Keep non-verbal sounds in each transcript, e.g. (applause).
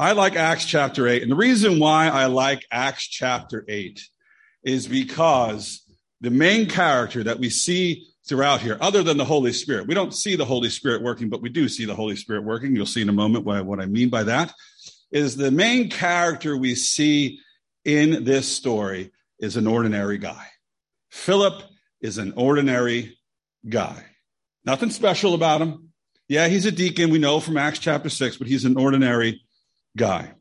I like Acts chapter 8. And the reason why I like Acts chapter 8 is because the main character that we see throughout here, other than the Holy Spirit, we don't see the Holy Spirit working, but we do see the Holy Spirit working. You'll see in a moment what I, what I mean by that. Is the main character we see in this story is an ordinary guy. Philip is an ordinary guy. Nothing special about him. Yeah, he's a deacon. We know from Acts chapter 6, but he's an ordinary guy.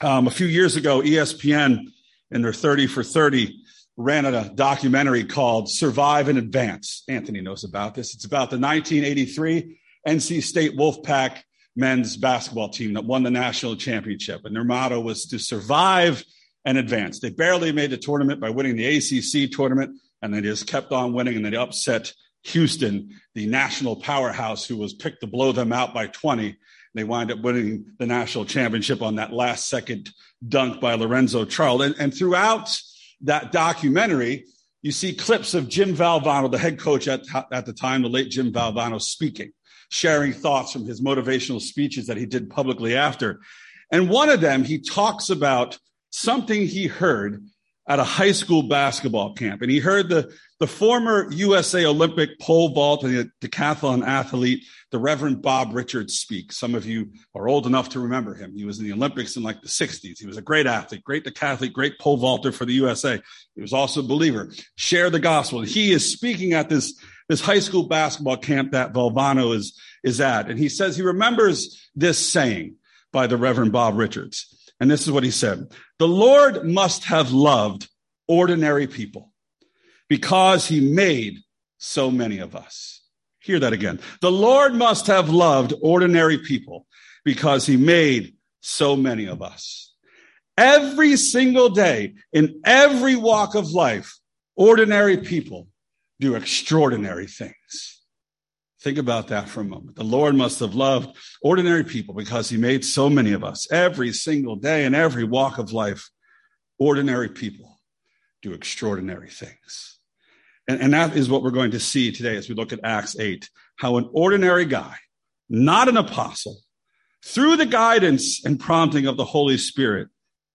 Um, a few years ago, ESPN in their 30 for 30 ran a documentary called Survive and Advance. Anthony knows about this. It's about the 1983 NC State Wolfpack men's basketball team that won the national championship. And their motto was to survive and advance. They barely made the tournament by winning the ACC tournament, and they just kept on winning, and they upset Houston, the national powerhouse, who was picked to blow them out by 20 they wind up winning the national championship on that last second dunk by Lorenzo Charles. And, and throughout that documentary, you see clips of Jim Valvano, the head coach at, at the time, the late Jim Valvano, speaking, sharing thoughts from his motivational speeches that he did publicly after. And one of them, he talks about something he heard at a high school basketball camp. And he heard the, the former USA Olympic pole vault and decathlon athlete, the Reverend Bob Richards, speak. Some of you are old enough to remember him. He was in the Olympics in like the 60s. He was a great athlete, great decathlete, great pole vaulter for the USA. He was also a believer, share the gospel. He is speaking at this, this high school basketball camp that Valvano is, is at. And he says he remembers this saying by the Reverend Bob Richards. And this is what he said The Lord must have loved ordinary people because he made so many of us. Hear that again. The Lord must have loved ordinary people because he made so many of us. Every single day, in every walk of life, ordinary people do extraordinary things. Think about that for a moment. The Lord must have loved ordinary people because he made so many of us every single day in every walk of life. Ordinary people do extraordinary things. And, and that is what we're going to see today as we look at Acts 8 how an ordinary guy, not an apostle, through the guidance and prompting of the Holy Spirit,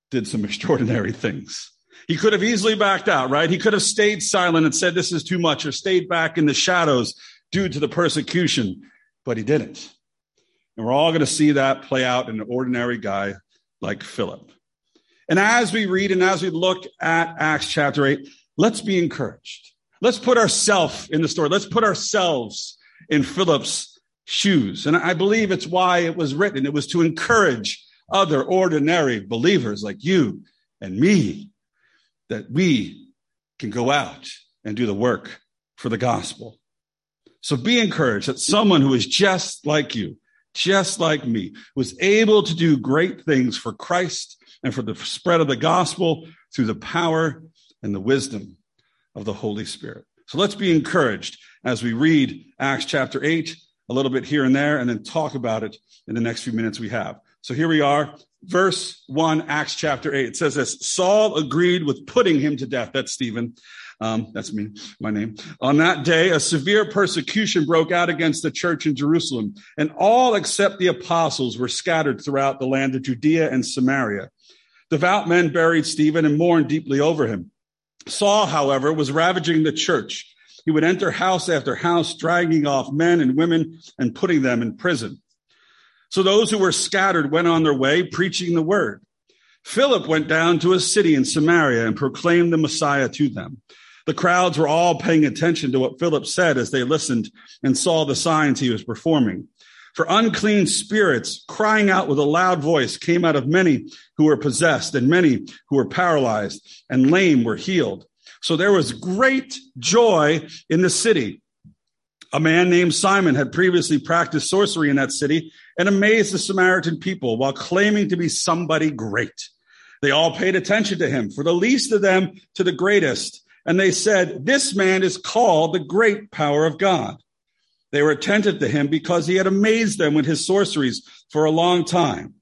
did some (laughs) extraordinary things. He could have easily backed out, right? He could have stayed silent and said, This is too much, or stayed back in the shadows due to the persecution, but he didn't. And we're all going to see that play out in an ordinary guy like Philip. And as we read and as we look at Acts chapter 8, let's be encouraged. Let's put ourselves in the story. Let's put ourselves in Philip's shoes. And I believe it's why it was written. It was to encourage other ordinary believers like you and me that we can go out and do the work for the gospel. So be encouraged that someone who is just like you, just like me, was able to do great things for Christ and for the spread of the gospel through the power and the wisdom of the Holy Spirit. So let's be encouraged as we read Acts chapter 8, a little bit here and there, and then talk about it in the next few minutes we have. So here we are, verse 1, Acts chapter 8. It says this Saul agreed with putting him to death. That's Stephen. Um, that's me, my name. On that day, a severe persecution broke out against the church in Jerusalem, and all except the apostles were scattered throughout the land of Judea and Samaria. Devout men buried Stephen and mourned deeply over him. Saul, however, was ravaging the church. He would enter house after house, dragging off men and women and putting them in prison. So those who were scattered went on their way, preaching the word. Philip went down to a city in Samaria and proclaimed the Messiah to them. The crowds were all paying attention to what Philip said as they listened and saw the signs he was performing. For unclean spirits, crying out with a loud voice, came out of many who were possessed, and many who were paralyzed and lame were healed. So there was great joy in the city. A man named Simon had previously practiced sorcery in that city and amazed the Samaritan people while claiming to be somebody great. They all paid attention to him, for the least of them to the greatest and they said, This man is called the great power of God. They were attentive to him because he had amazed them with his sorceries for a long time.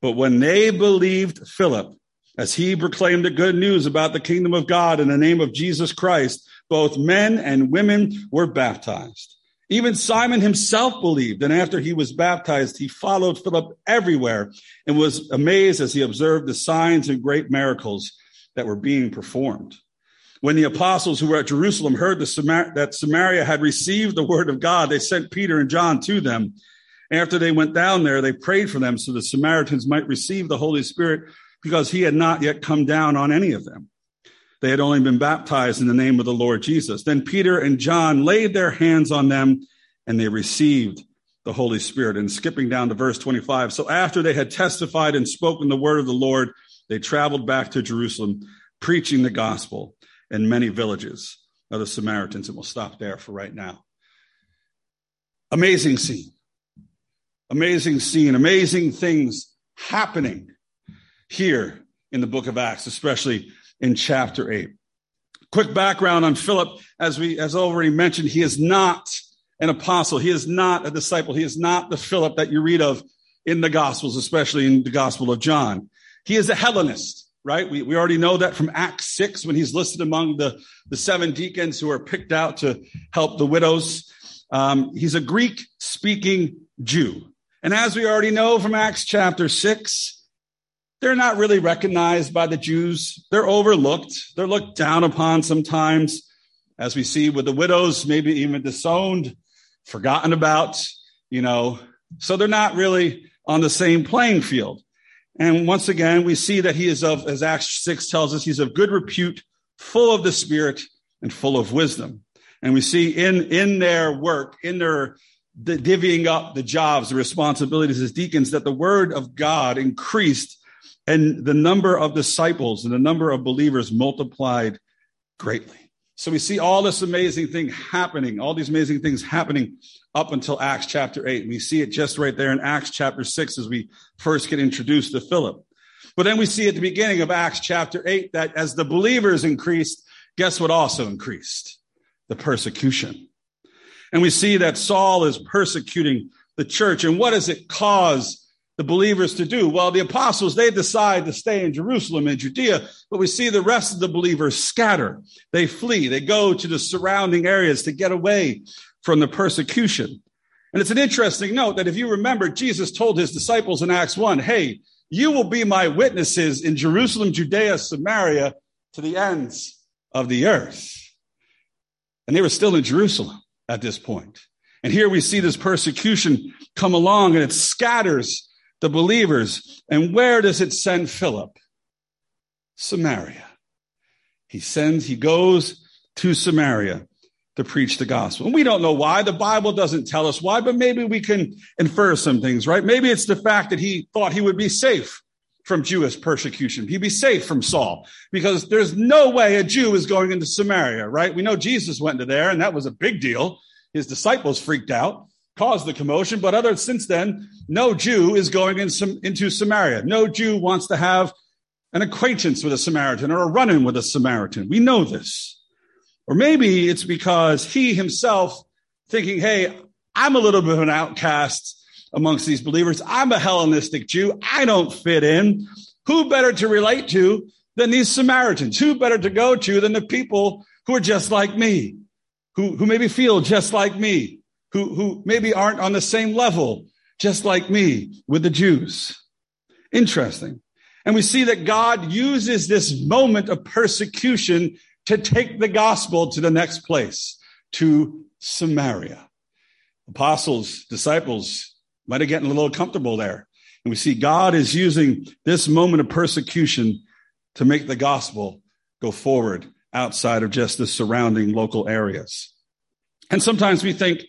But when they believed Philip, as he proclaimed the good news about the kingdom of God in the name of Jesus Christ, both men and women were baptized. Even Simon himself believed, and after he was baptized, he followed Philip everywhere and was amazed as he observed the signs and great miracles that were being performed. When the apostles who were at Jerusalem heard Samar- that Samaria had received the word of God, they sent Peter and John to them. After they went down there, they prayed for them so the Samaritans might receive the Holy Spirit because he had not yet come down on any of them. They had only been baptized in the name of the Lord Jesus. Then Peter and John laid their hands on them and they received the Holy Spirit. And skipping down to verse 25. So after they had testified and spoken the word of the Lord, they traveled back to Jerusalem, preaching the gospel in many villages of the Samaritans. And we'll stop there for right now. Amazing scene. Amazing scene. Amazing things happening here in the book of Acts, especially in chapter 8. Quick background on Philip, as we as already mentioned, he is not an apostle. He is not a disciple. He is not the Philip that you read of in the Gospels, especially in the Gospel of John. He is a Hellenist, right? We, we already know that from Acts 6 when he's listed among the, the seven deacons who are picked out to help the widows. Um, he's a Greek speaking Jew. And as we already know from Acts chapter 6, they're not really recognized by the Jews. They're overlooked. They're looked down upon sometimes, as we see with the widows, maybe even disowned, forgotten about, you know. So they're not really on the same playing field. And once again, we see that he is of, as Acts 6 tells us, he's of good repute, full of the Spirit, and full of wisdom. And we see in, in their work, in their the divvying up the jobs, the responsibilities as deacons, that the word of God increased and the number of disciples and the number of believers multiplied greatly. So we see all this amazing thing happening, all these amazing things happening up until Acts chapter 8. We see it just right there in Acts chapter 6 as we first get introduced to Philip. But then we see at the beginning of Acts chapter 8 that as the believers increased, guess what also increased? The persecution. And we see that Saul is persecuting the church. And what does it cause the believers to do? Well, the apostles, they decide to stay in Jerusalem and Judea, but we see the rest of the believers scatter. They flee. They go to the surrounding areas to get away from the persecution. And it's an interesting note that if you remember, Jesus told his disciples in Acts 1, hey, you will be my witnesses in Jerusalem, Judea, Samaria, to the ends of the earth. And they were still in Jerusalem at this point. And here we see this persecution come along and it scatters the believers. And where does it send Philip? Samaria. He sends, he goes to Samaria to preach the gospel. And we don't know why. The Bible doesn't tell us why, but maybe we can infer some things, right? Maybe it's the fact that he thought he would be safe from Jewish persecution. He'd be safe from Saul because there's no way a Jew is going into Samaria, right? We know Jesus went to there and that was a big deal. His disciples freaked out caused the commotion. But other since then, no Jew is going in some, into Samaria. No Jew wants to have an acquaintance with a Samaritan or a run in with a Samaritan. We know this. Or maybe it's because he himself thinking, hey, I'm a little bit of an outcast amongst these believers. I'm a Hellenistic Jew. I don't fit in. Who better to relate to than these Samaritans? Who better to go to than the people who are just like me, who, who maybe feel just like me, who, who maybe aren't on the same level, just like me with the Jews. Interesting. And we see that God uses this moment of persecution to take the gospel to the next place, to Samaria. Apostles, disciples might have gotten a little comfortable there. And we see God is using this moment of persecution to make the gospel go forward outside of just the surrounding local areas. And sometimes we think,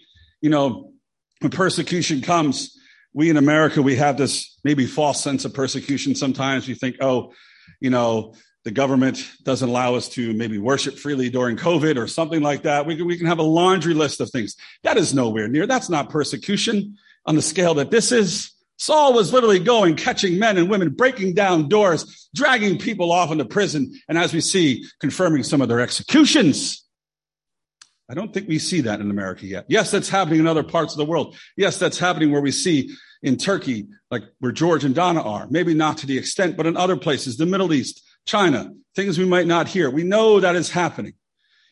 you know, when persecution comes, we in America, we have this maybe false sense of persecution. Sometimes we think, oh, you know, the government doesn't allow us to maybe worship freely during COVID or something like that. We can, we can have a laundry list of things. That is nowhere near. That's not persecution on the scale that this is. Saul was literally going, catching men and women, breaking down doors, dragging people off into prison, and as we see, confirming some of their executions. I don't think we see that in America yet. Yes, that's happening in other parts of the world. Yes, that's happening where we see in Turkey, like where George and Donna are. Maybe not to the extent, but in other places, the Middle East, China, things we might not hear. We know that is happening.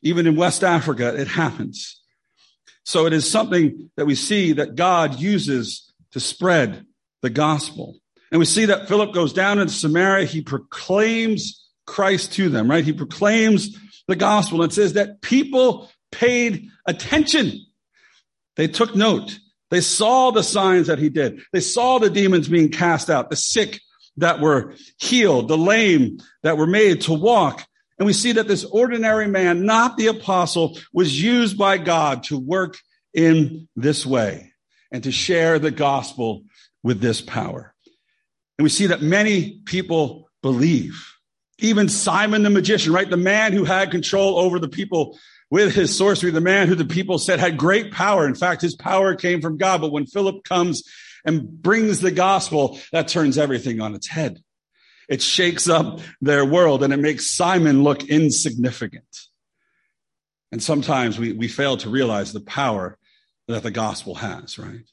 Even in West Africa, it happens. So it is something that we see that God uses to spread the gospel. And we see that Philip goes down into Samaria. He proclaims Christ to them, right? He proclaims the gospel and says that people paid attention. They took note. They saw the signs that he did. They saw the demons being cast out, the sick that were healed, the lame that were made to walk. And we see that this ordinary man, not the apostle, was used by God to work in this way and to share the gospel with this power. And we see that many people believe. Even Simon the magician, right? The man who had control over the people with his sorcery, the man who the people said had great power. In fact, his power came from God. But when Philip comes and brings the gospel, that turns everything on its head. It shakes up their world and it makes Simon look insignificant. And sometimes we, we fail to realize the power that the gospel has, right?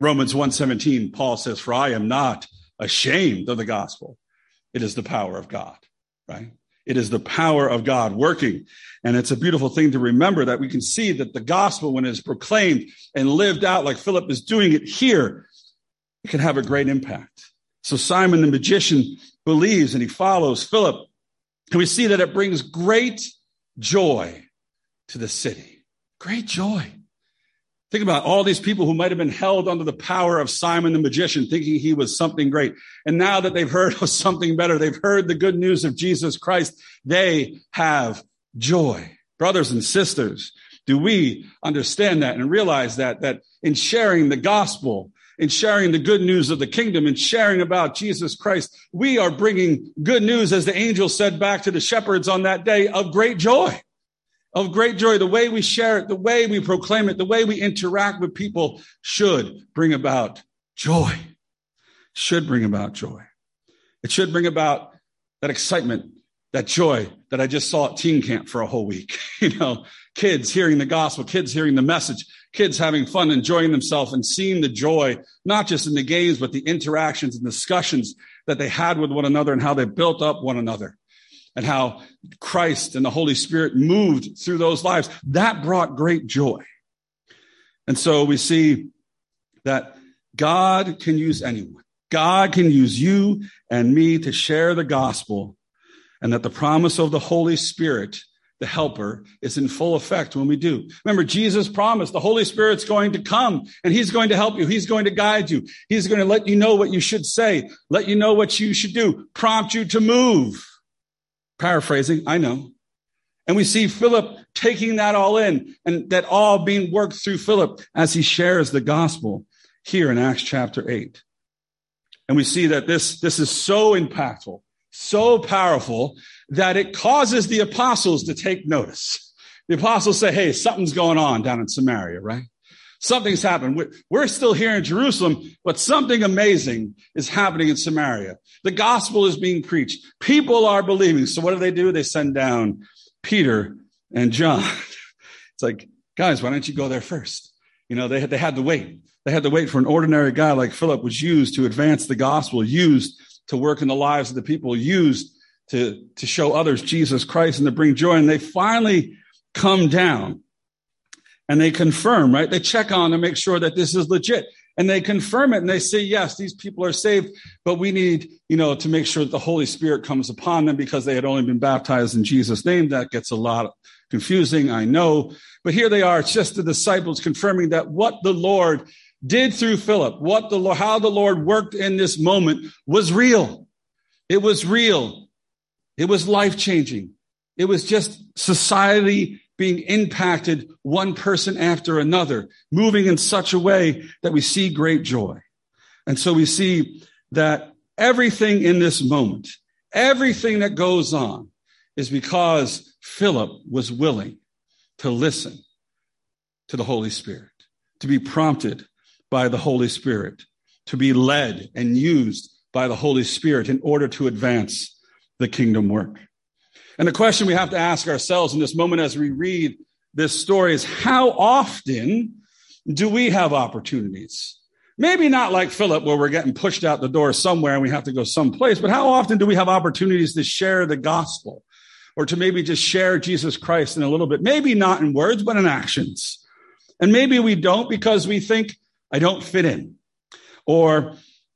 Romans 1:17, Paul says, For I am not ashamed of the gospel. It is the power of God, right? It is the power of God working. And it's a beautiful thing to remember that we can see that the gospel, when it is proclaimed and lived out like Philip is doing it here, it can have a great impact. So Simon the magician believes and he follows Philip. And we see that it brings great joy to the city. Great joy. Think about all these people who might have been held under the power of Simon the magician, thinking he was something great. And now that they've heard of something better, they've heard the good news of Jesus Christ, they have joy. Brothers and sisters, do we understand that and realize that, that in sharing the gospel, in sharing the good news of the kingdom and sharing about Jesus Christ, we are bringing good news, as the angel said back to the shepherds on that day, of great joy of great joy. The way we share it, the way we proclaim it, the way we interact with people should bring about joy. Should bring about joy. It should bring about that excitement, that joy that I just saw at teen camp for a whole week. (laughs) you know, kids hearing the gospel, kids hearing the message, kids having fun, enjoying themselves and seeing the joy, not just in the games, but the interactions and discussions that they had with one another and how they built up one another and how Christ and the Holy Spirit moved through those lives. That brought great joy. And so we see that God can use anyone. God can use you and me to share the gospel and that the promise of the Holy Spirit, the helper, is in full effect when we do. Remember, Jesus promised the Holy Spirit's going to come and he's going to help you. He's going to guide you. He's going to let you know what you should say, let you know what you should do, prompt you to move. Paraphrasing, I know. And we see Philip taking that all in and that all being worked through Philip as he shares the gospel here in Acts chapter 8. And we see that this, this is so impactful, so powerful that it causes the apostles to take notice. The apostles say, Hey, something's going on down in Samaria, right? Something's happened. We're still here in Jerusalem, but something amazing is happening in Samaria. The gospel is being preached. People are believing. So what do they do? They send down Peter and John. (laughs) It's like, guys, why don't you go there first? You know, they had, they had to wait. They had to wait for an ordinary guy like Philip was used to advance the gospel, used to work in the lives of the people, used to, to show others Jesus Christ and to bring joy. And they finally come down and they confirm, right? They check on to make sure that this is legit and they confirm it and they say, yes, these people are saved, but we need, you know, to make sure that the Holy Spirit comes upon them because they had only been baptized in Jesus' name. That gets a lot confusing, I know. But here they are. It's just the disciples confirming that what the Lord did through Philip, what the how the Lord worked in this moment was real. It was real. It was life changing. It was just society being impacted one person after another, moving in such a way that we see great joy. And so we see that everything in this moment, everything that goes on is because Philip was willing to listen to the Holy Spirit, to be prompted by the Holy Spirit, to be led and used by the Holy Spirit in order to advance the kingdom work. And the question we have to ask ourselves in this moment as we read this story is how often do we have opportunities? Maybe not like Philip, where we're getting pushed out the door somewhere and we have to go someplace, but how often do we have opportunities to share the gospel or to maybe just share Jesus Christ in a little bit? Maybe not in words, but in actions. And maybe we don't because we think I don't fit in. Or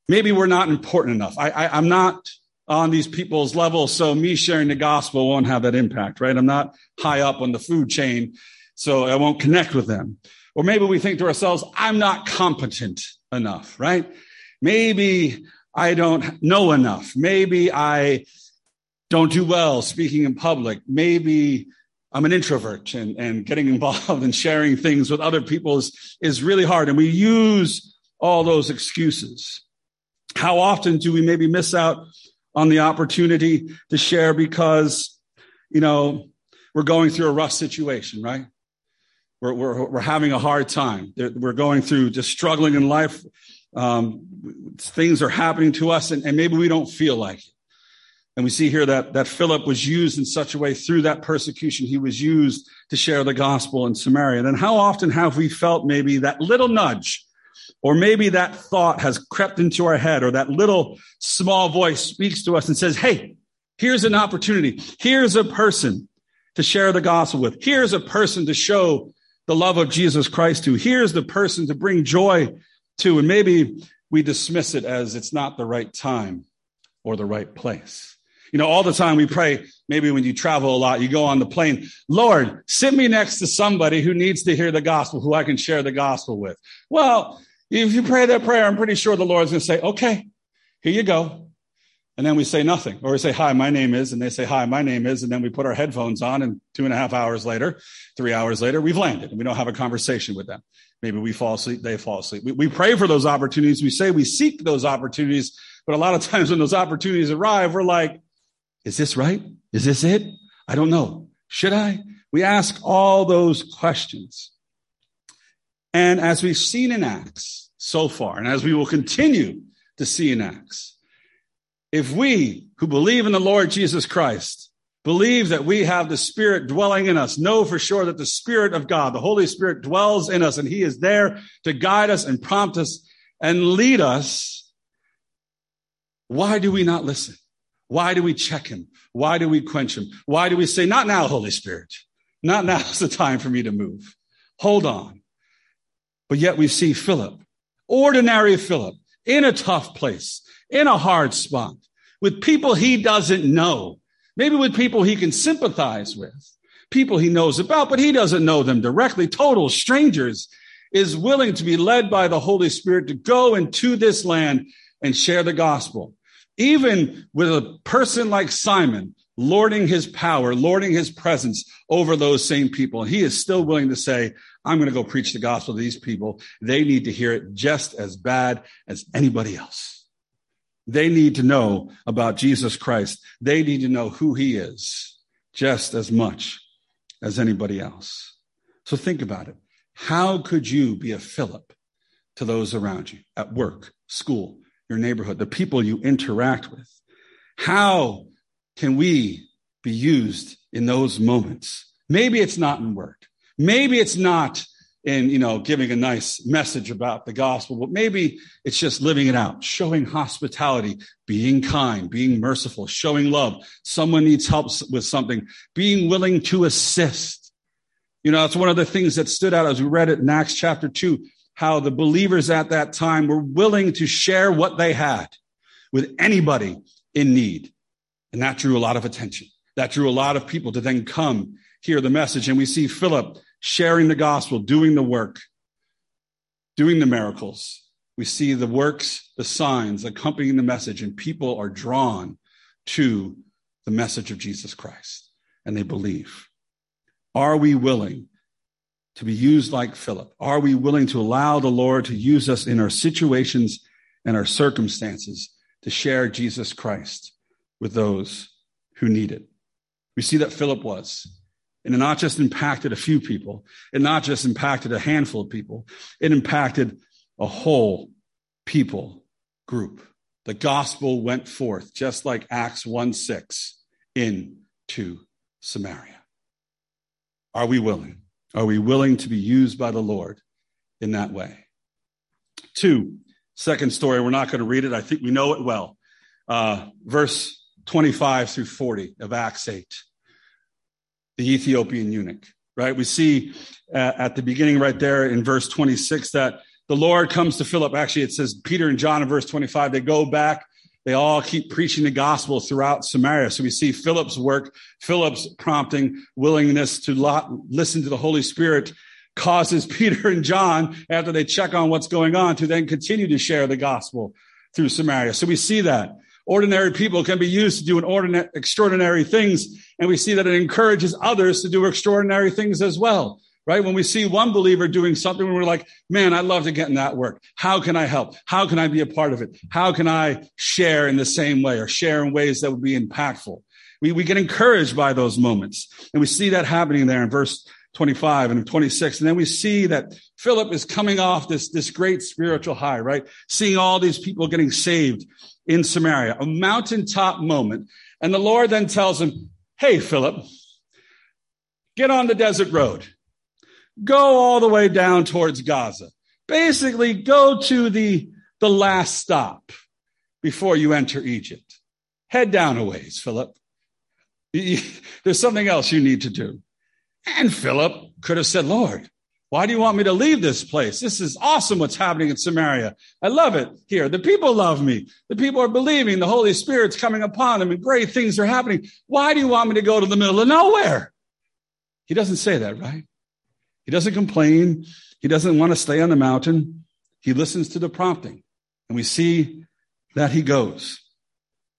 maybe we're not important enough. I, I, I'm not on these people's level, so me sharing the gospel won't have that impact, right? I'm not high up on the food chain, so I won't connect with them. Or maybe we think to ourselves, I'm not competent enough, right? Maybe I don't know enough. Maybe I don't do well speaking in public. Maybe I'm an introvert and, and getting (laughs) involved and sharing things with other people is, is really hard. And we use all those excuses. How often do we maybe miss out on the opportunity to share because, you know, we're going through a rough situation, right? We're, we're, we're having a hard time. We're going through just struggling in life. Um, things are happening to us and, and maybe we don't feel like it. And we see here that, that Philip was used in such a way through that persecution. He was used to share the gospel in Samaria. And how often have we felt maybe that little nudge or maybe that thought has crept into our head or that little small voice speaks to us and says, Hey, here's an opportunity. Here's a person to share the gospel with. Here's a person to show the love of Jesus Christ to. Here's the person to bring joy to. And maybe we dismiss it as it's not the right time or the right place. You know, all the time we pray, maybe when you travel a lot, you go on the plane, Lord, sit me next to somebody who needs to hear the gospel, who I can share the gospel with. Well, if you pray that prayer, I'm pretty sure the Lord's going to say, okay, here you go. And then we say nothing. Or we say, hi, my name is. And they say, hi, my name is. And then we put our headphones on. And two and a half hours later, three hours later, we've landed and we don't have a conversation with them. Maybe we fall asleep, they fall asleep. We, we pray for those opportunities. We say we seek those opportunities. But a lot of (laughs) times when those opportunities arrive, we're like, is this right? Is this it? I don't know. Should I? We ask all those questions. And as we've seen in Acts so far, and as we will continue to see in Acts, if we who believe in the Lord Jesus Christ believe that we have the Spirit dwelling in us, know for sure that the Spirit of God, the Holy Spirit dwells in us and He is there to guide us and prompt us and lead us, why do we not listen? Why do we check Him? Why do we quench Him? Why do we say, not now, Holy Spirit? Not now is the time for me to move. Hold on. But yet we see Philip, ordinary Philip, in a tough place, in a hard spot, with people he doesn't know, maybe with people he can sympathize with, people he knows about, but he doesn't know them directly, total strangers, is willing to be led by the Holy Spirit to go into this land and share the gospel. Even with a person like Simon, lording his power, lording his presence over those same people. He is still willing to say, I'm going to go preach the gospel to these people. They need to hear it just as bad as anybody else. They need to know about Jesus Christ. They need to know who he is just as much as anybody else. So think about it. How could you be a Philip to those around you at work, school, your neighborhood, the people you interact with? How can we be used in those moments? Maybe it's not in word. Maybe it's not in, you know, giving a nice message about the gospel, but maybe it's just living it out, showing hospitality, being kind, being merciful, showing love. Someone needs help with something, being willing to assist. You know, that's one of the things that stood out as we read it in Acts chapter two, how the believers at that time were willing to share what they had with anybody in need. And that drew a lot of attention. That drew a lot of people to then come hear the message. And we see Philip sharing the gospel, doing the work, doing the miracles. We see the works, the signs accompanying the message, and people are drawn to the message of Jesus Christ and they believe. Are we willing to be used like Philip? Are we willing to allow the Lord to use us in our situations and our circumstances to share Jesus Christ? with those who need it. We see that Philip was. And it not just impacted a few people, it not just impacted a handful of people, it impacted a whole people group. The gospel went forth, just like Acts 1 6, into Samaria. Are we willing? Are we willing to be used by the Lord in that way? Two, second story, we're not going to read it. I think we know it well. Uh, verse 25 through 40 of Acts 8. The Ethiopian eunuch. right? We see uh, at the beginning right there in verse 26 that the Lord comes to Philip. Actually, it says Peter and John in verse 25, they go back. They all keep preaching the gospel throughout Samaria. So we see Philip's work, Philip's prompting, willingness to listen to the Holy Spirit causes (laughs) Peter and John, after they check on what's going on, to then continue to share the gospel through Samaria. So we see that. Ordinary people can be used to doing ordinary, extraordinary things. And we see that it encourages others to do extraordinary things as well right? When we see one believer doing something, we're like, man, I'd love to get in that work. How can I help? How can I be a part of it? How can I share in the same way or share in ways that would be impactful? We, we get encouraged by those moments. And we see that happening there in verse 25 and 26. And then we see that Philip is coming off this, this great spiritual high, right? Seeing all these people getting saved in Samaria, a mountaintop moment. And the Lord then tells him, Hey, Philip, get on the desert road. Go all the way down towards Gaza. Basically, go to the, the last stop before you enter Egypt. Head down a ways, Philip. There's something else you need to do. And Philip could have said, Lord, why do you want me to leave this place? This is awesome what's happening in Samaria. I love it here. The people love me. The people are believing. The Holy Spirit's coming upon them and great things are happening. Why do you want me to go to the middle of nowhere? He doesn't say that, right? He doesn't complain. He doesn't want to stay on the mountain. He listens to the prompting. And we see that he goes.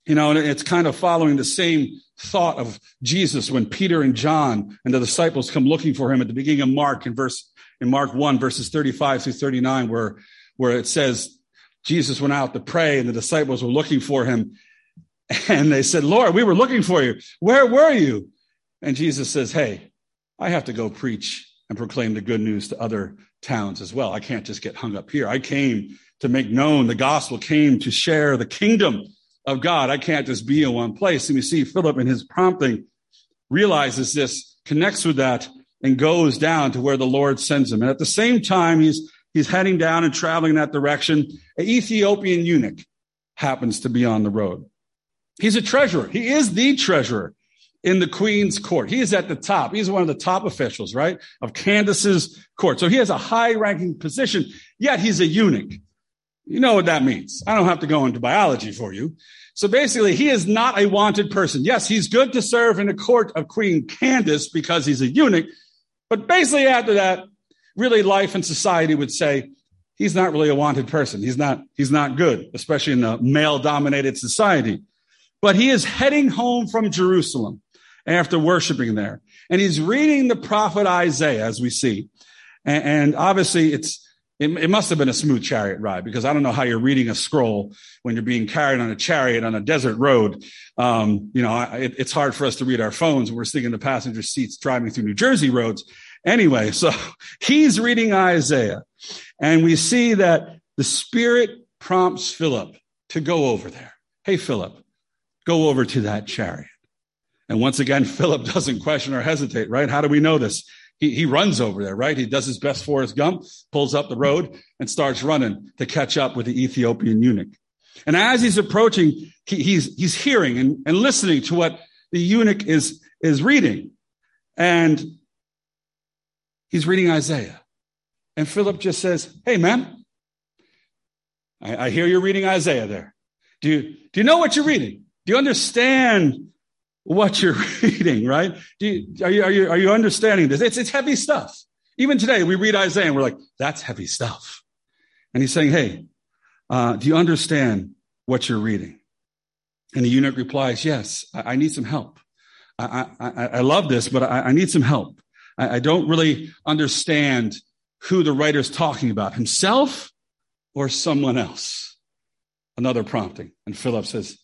You know, and it's kind of following the same thought of Jesus when Peter and John and the disciples come looking for him at the beginning of Mark in verse in Mark 1 verses 35 through 39 where where it says Jesus went out to pray and the disciples were looking for him (laughs) and they said, "Lord, we were looking for you. Where were you?" And Jesus says, "Hey, I have to go preach and proclaim the good news to other towns as well. I can't just get hung up here. I came to make known the gospel, came to share the kingdom of God. I can't just be in one place. And we see Philip in his prompting realizes this, connects with that, and goes down to where the Lord sends him. And at the same time, he's he's heading down and traveling in that direction. An Ethiopian eunuch happens to be on the road. He's a treasurer. He is the treasurer in the queen's court. He is at the top. He's one of the top officials, right, of Candace's court. So he has a high ranking position, yet he's a eunuch. You know what that means. I don't have to go into biology for you. So basically, he is not a wanted person. Yes, he's good to serve in the court of Queen Candace because he's a eunuch. But basically, after that, really life and society would say he's not really a wanted person. He's not, he's not good, especially in a male dominated society. But he is heading home from Jerusalem after worshiping there. And he's reading the prophet Isaiah, as we see. And, and obviously, it's it, it, must have been a smooth chariot ride because I don't know how you're reading a scroll when you're being carried on a chariot on a desert road. Um, you know, I, it, it's hard for us to read our phones. when We're sitting in the passenger seats driving through New Jersey roads. Anyway, so (laughs) he's reading Isaiah, and we see that the Spirit prompts Philip to go over there. Hey, Philip, go over to that chariot. And once again, (laughs) Philip doesn't question or hesitate, right? How do we know this? He, he runs over there, right? He does his best Forrest Gump, pulls up the road and starts running to catch up with the Ethiopian eunuch. And as he's approaching, he, he's, he's hearing and, and listening to what the eunuch is, is reading. And he's reading Isaiah. And Philip just says, Hey, man, I, I hear you're reading Isaiah there. Do you, do you know what you're reading? Do you understand what you're (laughs) reading, right? You, are, you, are, you, are you understanding this? It's, it's heavy stuff. Even today, we read Isaiah and we're like, that's heavy stuff. And he's saying, hey, uh, do you understand what you're reading? And the eunuch replies, yes, I, I need some help. I, I, I, love this, but I, need some help. I, don't really understand who the writer's talking about, himself or someone else. Another prompting. And Philip says,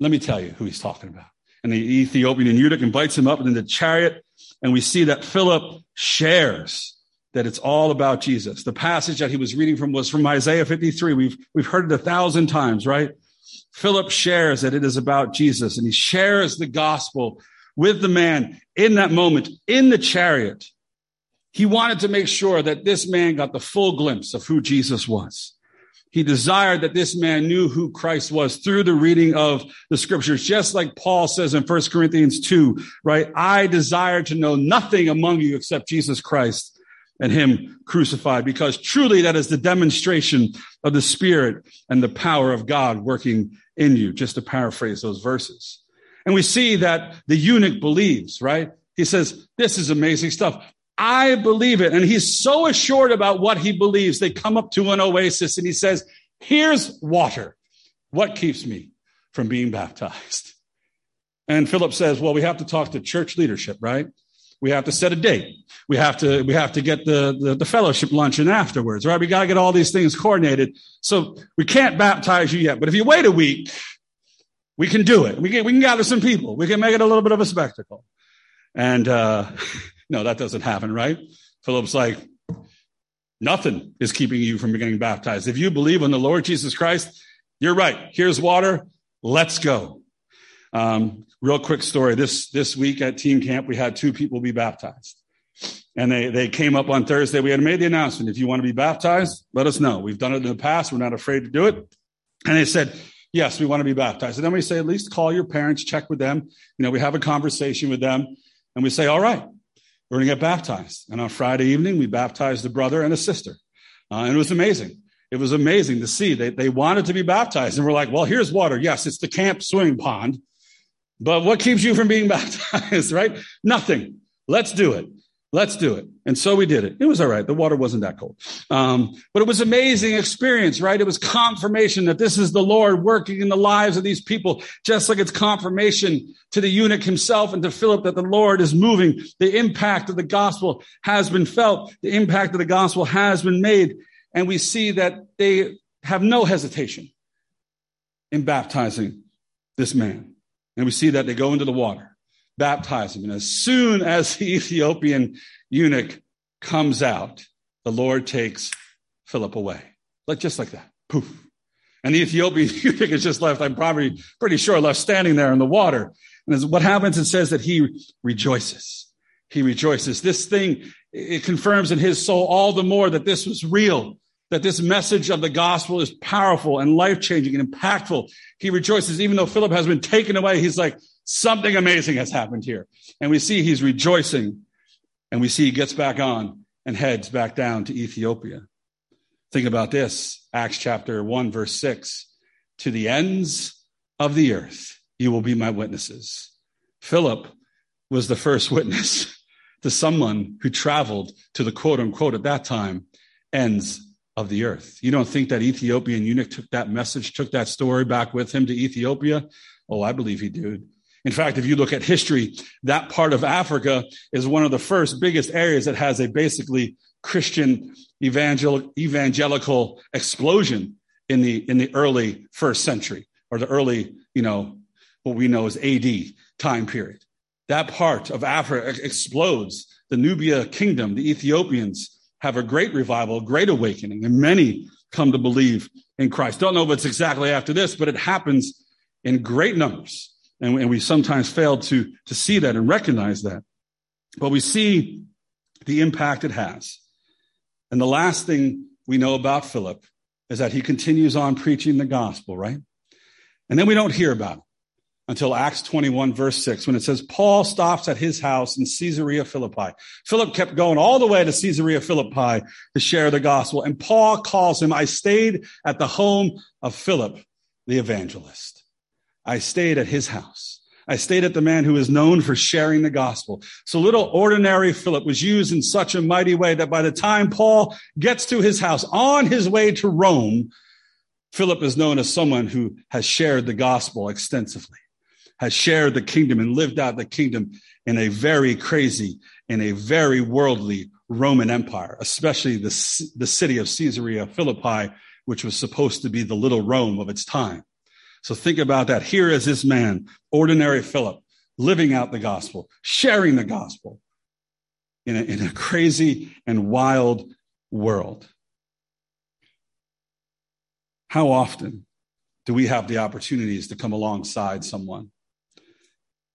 let me tell you who he's talking about and the Ethiopian eunuch invites him up in the chariot. And we see that Philip shares that it's all about Jesus. The passage that he was reading from was from Isaiah 53. We've, we've heard it a thousand times, right? Philip shares that it is about Jesus and he shares the gospel with the man in that moment in the chariot. He wanted to make sure that this man got the full glimpse of who Jesus was. He desired that this man knew who Christ was through the reading of the scriptures, just like Paul says in 1 Corinthians 2, right? I desire to know nothing among you except Jesus Christ and him crucified, because truly that is the demonstration of the spirit and the power of God working in you, just to paraphrase those verses. And we see that the eunuch believes, right? He says, this is amazing stuff. I believe it. And he's so assured about what he believes. They come up to an oasis and he says, here's water. What keeps me from being baptized? And Philip says, well, we have to talk to church leadership, right? We have to set a date. We have to, we have to get the, the, the fellowship luncheon afterwards, right? We got to get all these things coordinated. So we can't baptize you yet, but if you wait a week, we can do it. We can, we can gather some people. We can make it a little bit of a spectacle. And, uh, (laughs) no, that doesn't happen, right? Philip's like, nothing is keeping you from getting baptized. If you believe in the Lord Jesus Christ, you're right. Here's water. Let's go. Um, real quick story. This, this week at team camp, we had two people be baptized. And they, they came up on Thursday. We had made the announcement. If you want to be baptized, let us know. We've done it in the past. We're not afraid to do it. And they said, yes, we want to be baptized. And then we say, at least call your parents, check with them. You know, we have a conversation with them and we say, all right, we're going to get baptized. And on Friday evening, we baptized a brother and a sister. Uh, and it was amazing. It was amazing to see. They, they wanted to be baptized. And we're like, well, here's water. Yes, it's the camp swimming pond. But what keeps you from being (laughs) baptized, right? Nothing. Let's do it. Let's do it. And so we did it. It was all right. The water wasn't that cold. Um, but it was amazing experience, right? It was confirmation that this is the Lord working in the lives of these people, just like it's confirmation to the eunuch himself and to Philip that the Lord is moving. The impact of the gospel has been felt. The impact of the gospel has been made. And we see that they have no hesitation in baptizing this man. And we see that they go into the water baptize him. And as soon as the (laughs) Ethiopian eunuch comes out, the Lord takes Philip away. Like just like that. Poof. And the Ethiopian (laughs) eunuch is just left, I'm probably pretty sure, left standing there in the water. And what happens, it says that he rejoices. He rejoices. This thing, it confirms in his soul all the more that this was real, that this message of the gospel is powerful and life changing and impactful. He rejoices, even though Philip has been taken away. He's like, Something amazing has happened here. And we see he's rejoicing and we see he gets back on and heads back down to Ethiopia. Think about this Acts chapter 1, verse 6 To the ends of the earth, you will be my witnesses. Philip was the first witness (laughs) to someone who traveled to the quote unquote at that time ends of the earth. You don't think that Ethiopian eunuch took that message, took that story back with him to Ethiopia? Oh, I believe he did. In fact, if you look at history, that part of Africa is one of the first biggest areas that has a basically Christian evangel- evangelical explosion in the, in the early first century or the early, you know, what we know as AD time period. That part of Africa explodes. The Nubia kingdom, the Ethiopians have a great revival, a great awakening, and many come to believe in Christ. Don't know if it's exactly after this, but it happens in great numbers. And we, and we sometimes fail to, to see that and recognize that. But we see the impact it has. And the last thing we know about Philip is that he continues on preaching the gospel, right? And then we don't hear about it until Acts 21, verse 6, when it says, Paul stops at his house in Caesarea Philippi. Philip kept going all the way to Caesarea Philippi to share the gospel. And Paul calls him, I stayed at the home of Philip, the evangelist. I stayed at his house. I stayed at the man who is known for sharing the gospel. So little ordinary Philip was used in such a mighty way that by the time Paul gets to his house on his way to Rome, Philip is known as someone who has shared the gospel extensively, has shared the kingdom and lived out the kingdom in a very crazy, in a very worldly Roman Empire, especially the, the city of Caesarea Philippi, which was supposed to be the little Rome of its time. So think about that. Here is this man, ordinary Philip, living out the gospel, sharing the gospel in a, in a crazy and wild world. How often do we have the opportunities to come alongside someone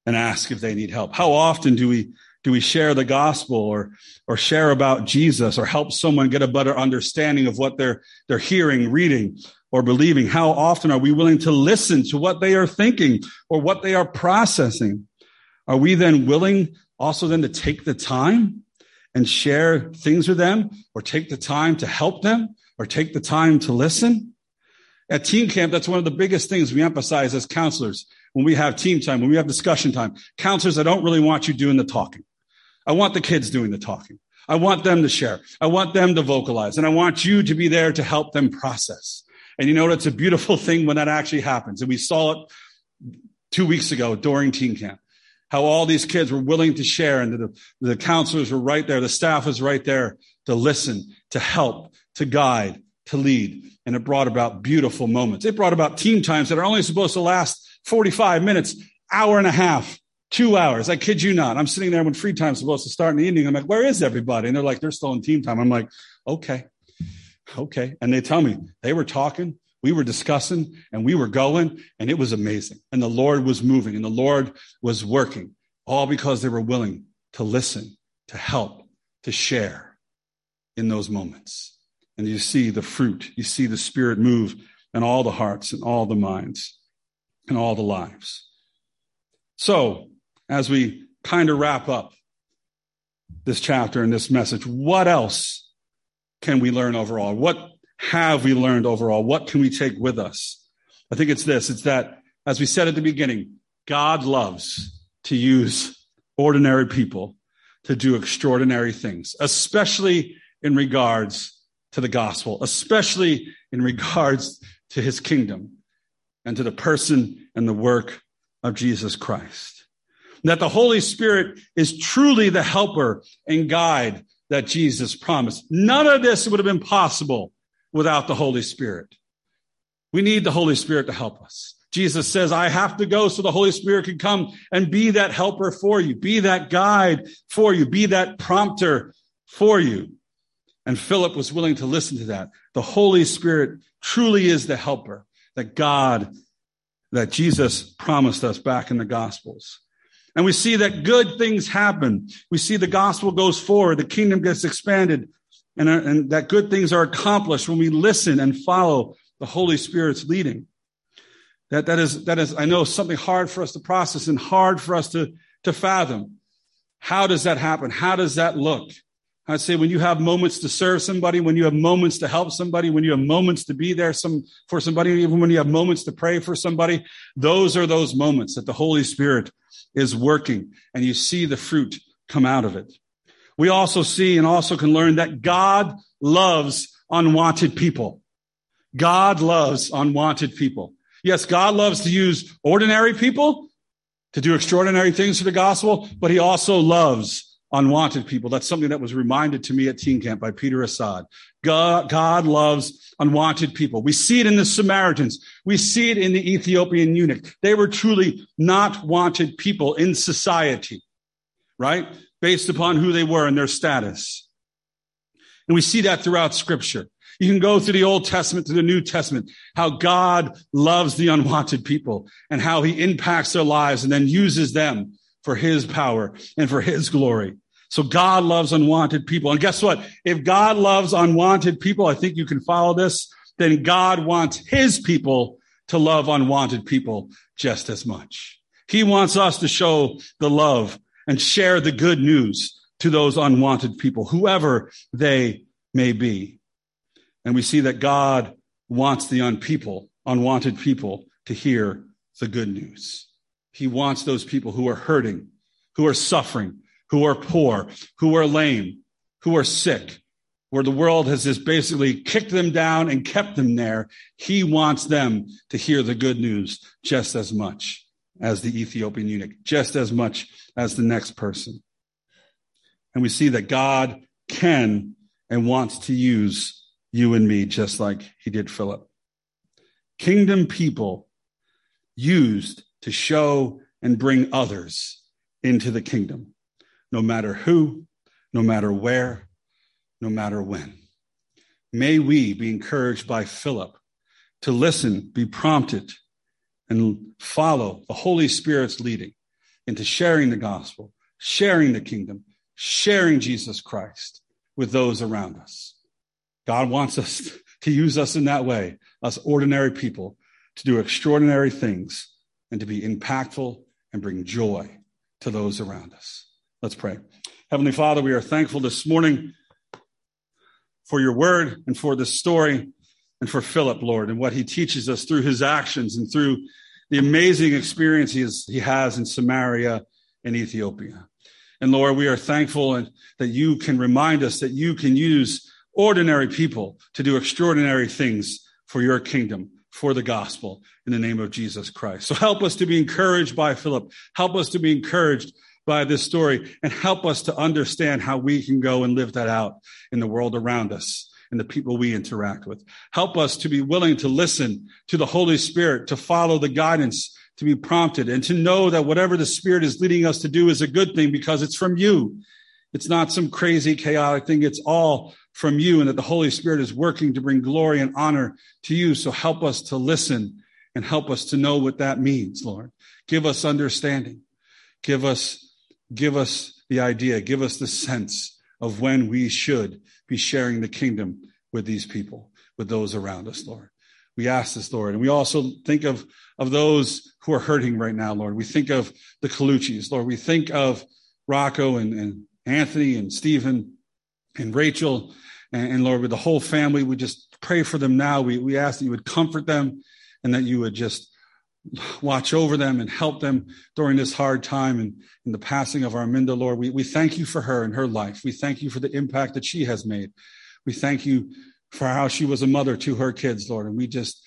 and ask if they need help? How often do we Do we share the gospel or, or share about Jesus or help someone get a better understanding of what they're, they're hearing, reading, or believing? How often are we willing to listen to what they are thinking or what they are processing? Are we then willing also then to take the time and share things with them or take the time to help them or take the time to listen? At team camp, that's one of the biggest things we emphasize as counselors when we have team time, when we have discussion time. Counselors, I don't really want you doing the talking. I want the kids doing the talking. I want them to share. I want them to vocalize and I want you to be there to help them process. And you know, it's a beautiful thing when that actually happens. And we saw it two weeks ago during teen camp, how all these kids were willing to share and the, the counselors were right there. The staff was right there to listen, to help, to guide, to lead. And it brought about beautiful moments. It brought about team times that are only supposed to last 45 minutes, hour and a half two hours. I kid you not. I'm sitting there when free time's supposed to start in the evening. I'm like, where is everybody? And they're like, they're still in team time. I'm like, okay, okay. And they tell me they were talking, we were discussing, and we were going, and it was amazing. And the Lord was moving, and the Lord was working, all because they were willing to listen, to help, to share in those moments. And you see the fruit, you see the Spirit move in all the hearts and all the minds and all the lives. So, as we kind of wrap up this chapter and this message, what else can we learn overall? What have we learned overall? What can we take with us? I think it's this it's that, as we said at the beginning, God loves to use ordinary people to do extraordinary things, especially in regards to the gospel, especially in regards to his kingdom and to the person and the work of Jesus Christ that the Holy Spirit is truly the helper and guide that Jesus promised. None of this would have been possible without the Holy Spirit. We need the Holy Spirit to help us. Jesus says, I have to go so the Holy Spirit can come and be that helper for you, be that guide for you, be that prompter for you. And Philip was willing to listen to that. The Holy Spirit truly is the helper that God, that Jesus promised us back in the Gospels. And we see that good things happen. We see the gospel goes forward, the kingdom gets expanded, and, uh, and that good things are accomplished when we listen and follow the Holy Spirit's leading. That, that is, that is, I know something hard for us to process and hard for us to, to fathom. How does that happen? How does that look? I'd say when you have moments to serve somebody, when you have moments to help somebody, when you have moments to be there some, for somebody, even when you have moments to pray for somebody, those are those moments that the Holy Spirit is working and you see the fruit come out of it. We also see and also can learn that God loves unwanted people. God loves unwanted people. Yes, God loves to use ordinary people to do extraordinary things for the gospel, but he also loves unwanted people. That's something that was reminded to me at teen camp by Peter Assad. God, God loves unwanted people. We see it in the Samaritans. We see it in the Ethiopian eunuch. They were truly not wanted people in society, right? Based upon who they were and their status. And we see that throughout scripture. You can go through the Old Testament to the New Testament, how God loves the unwanted people and how he impacts their lives and then uses them for his power and for his glory. So God loves unwanted people. And guess what? If God loves unwanted people, I think you can follow this, then God wants his people to love unwanted people just as much. He wants us to show the love and share the good news to those unwanted people, whoever they may be. And we see that God wants the unpeople, unwanted people to hear the good news. He wants those people who are hurting, who are suffering, who are poor, who are lame, who are sick, where the world has just basically kicked them down and kept them there. He wants them to hear the good news just as much as the Ethiopian eunuch, just as much as the next person. And we see that God can and wants to use you and me just like he did Philip. Kingdom people used to show and bring others into the kingdom, no matter who, no matter where, no matter when. May we be encouraged by Philip to listen, be prompted, and follow the Holy Spirit's leading into sharing the gospel, sharing the kingdom, sharing Jesus Christ with those around us. God wants us (laughs) to use us in that way, us ordinary people, to do extraordinary things and to be impactful and bring joy to those around us. Let's pray. Heavenly Father, we are thankful this morning for your word and for this story and for Philip, Lord, and what he teaches us through his actions and through the amazing experiences he has in Samaria and Ethiopia. And Lord, we are thankful that you can remind us that you can use ordinary people to do extraordinary things for your kingdom, for the gospel in the name of Jesus Christ. So help us to be encouraged by Philip. Help us to be encouraged by this story and help us to understand how we can go and live that out in the world around us and the people we interact with. Help us to be willing to listen to the Holy Spirit, to follow the guidance, to be prompted, and to know that whatever the Spirit is leading us to do is a good thing because it's from you. It's not some crazy, chaotic thing. It's all from you, and that the Holy Spirit is working to bring glory and honor to you. So help us to listen and help us to know what that means, Lord. Give us understanding. Give us, give us the idea. Give us the sense of when we should be sharing the kingdom with these people, with those around us, Lord. We ask this, Lord. And we also think of, of those who are hurting right now, Lord. We think of the Colucci's, Lord. We think of Rocco and, and Anthony and Stephen and Rachel and, and, Lord, with the whole family. We just pray for them now. We, we ask that you would comfort them and that you would just watch over them and help them during this hard time and in the passing of Arminda, Lord. We, we thank you for her and her life. We thank you for the impact that she has made. We thank you for how she was a mother to her kids, Lord. And we just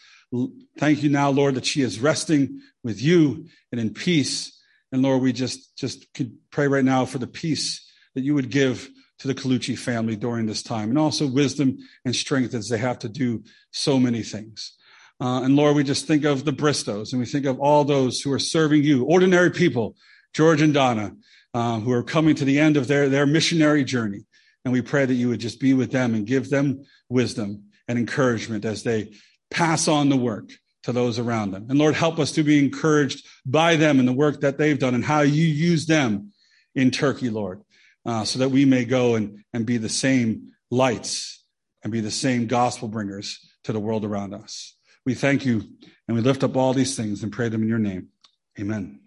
thank you now, Lord, that she is resting with you and in peace. And Lord, we just, just could pray right now for the peace that you would give to the Colucci family during this time and also wisdom and strength as they have to do so many things. Uh, and Lord, we just think of the Bristows and we think of all those who are serving you, ordinary people, George and Donna, uh, who are coming to the end of their, their missionary journey. And we pray that you would just be with them and give them wisdom and encouragement as they pass on the work to those around them. And Lord, help us to be encouraged by them and the work that they've done and how you use them in Turkey, Lord, uh, so that we may go and, and be the same lights and be the same gospel bringers to the world around us. We thank you and we lift up all these things and pray them in your name. Amen.